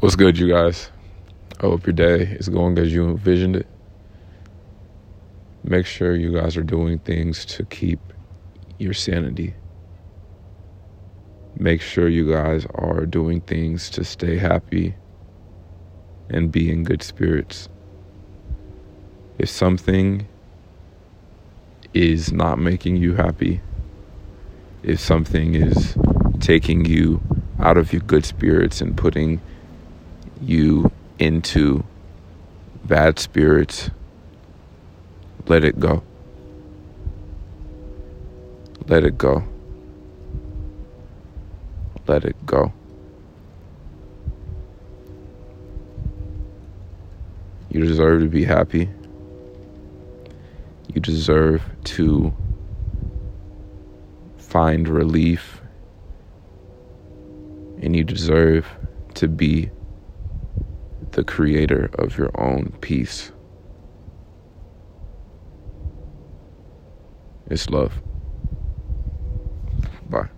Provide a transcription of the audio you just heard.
What's good, you guys? I hope your day is going as you envisioned it. Make sure you guys are doing things to keep your sanity. Make sure you guys are doing things to stay happy and be in good spirits. If something is not making you happy, if something is taking you out of your good spirits and putting you into bad spirits, let it go. Let it go. Let it go. You deserve to be happy. You deserve to find relief. And you deserve to be the creator of your own peace. It's love. Bye.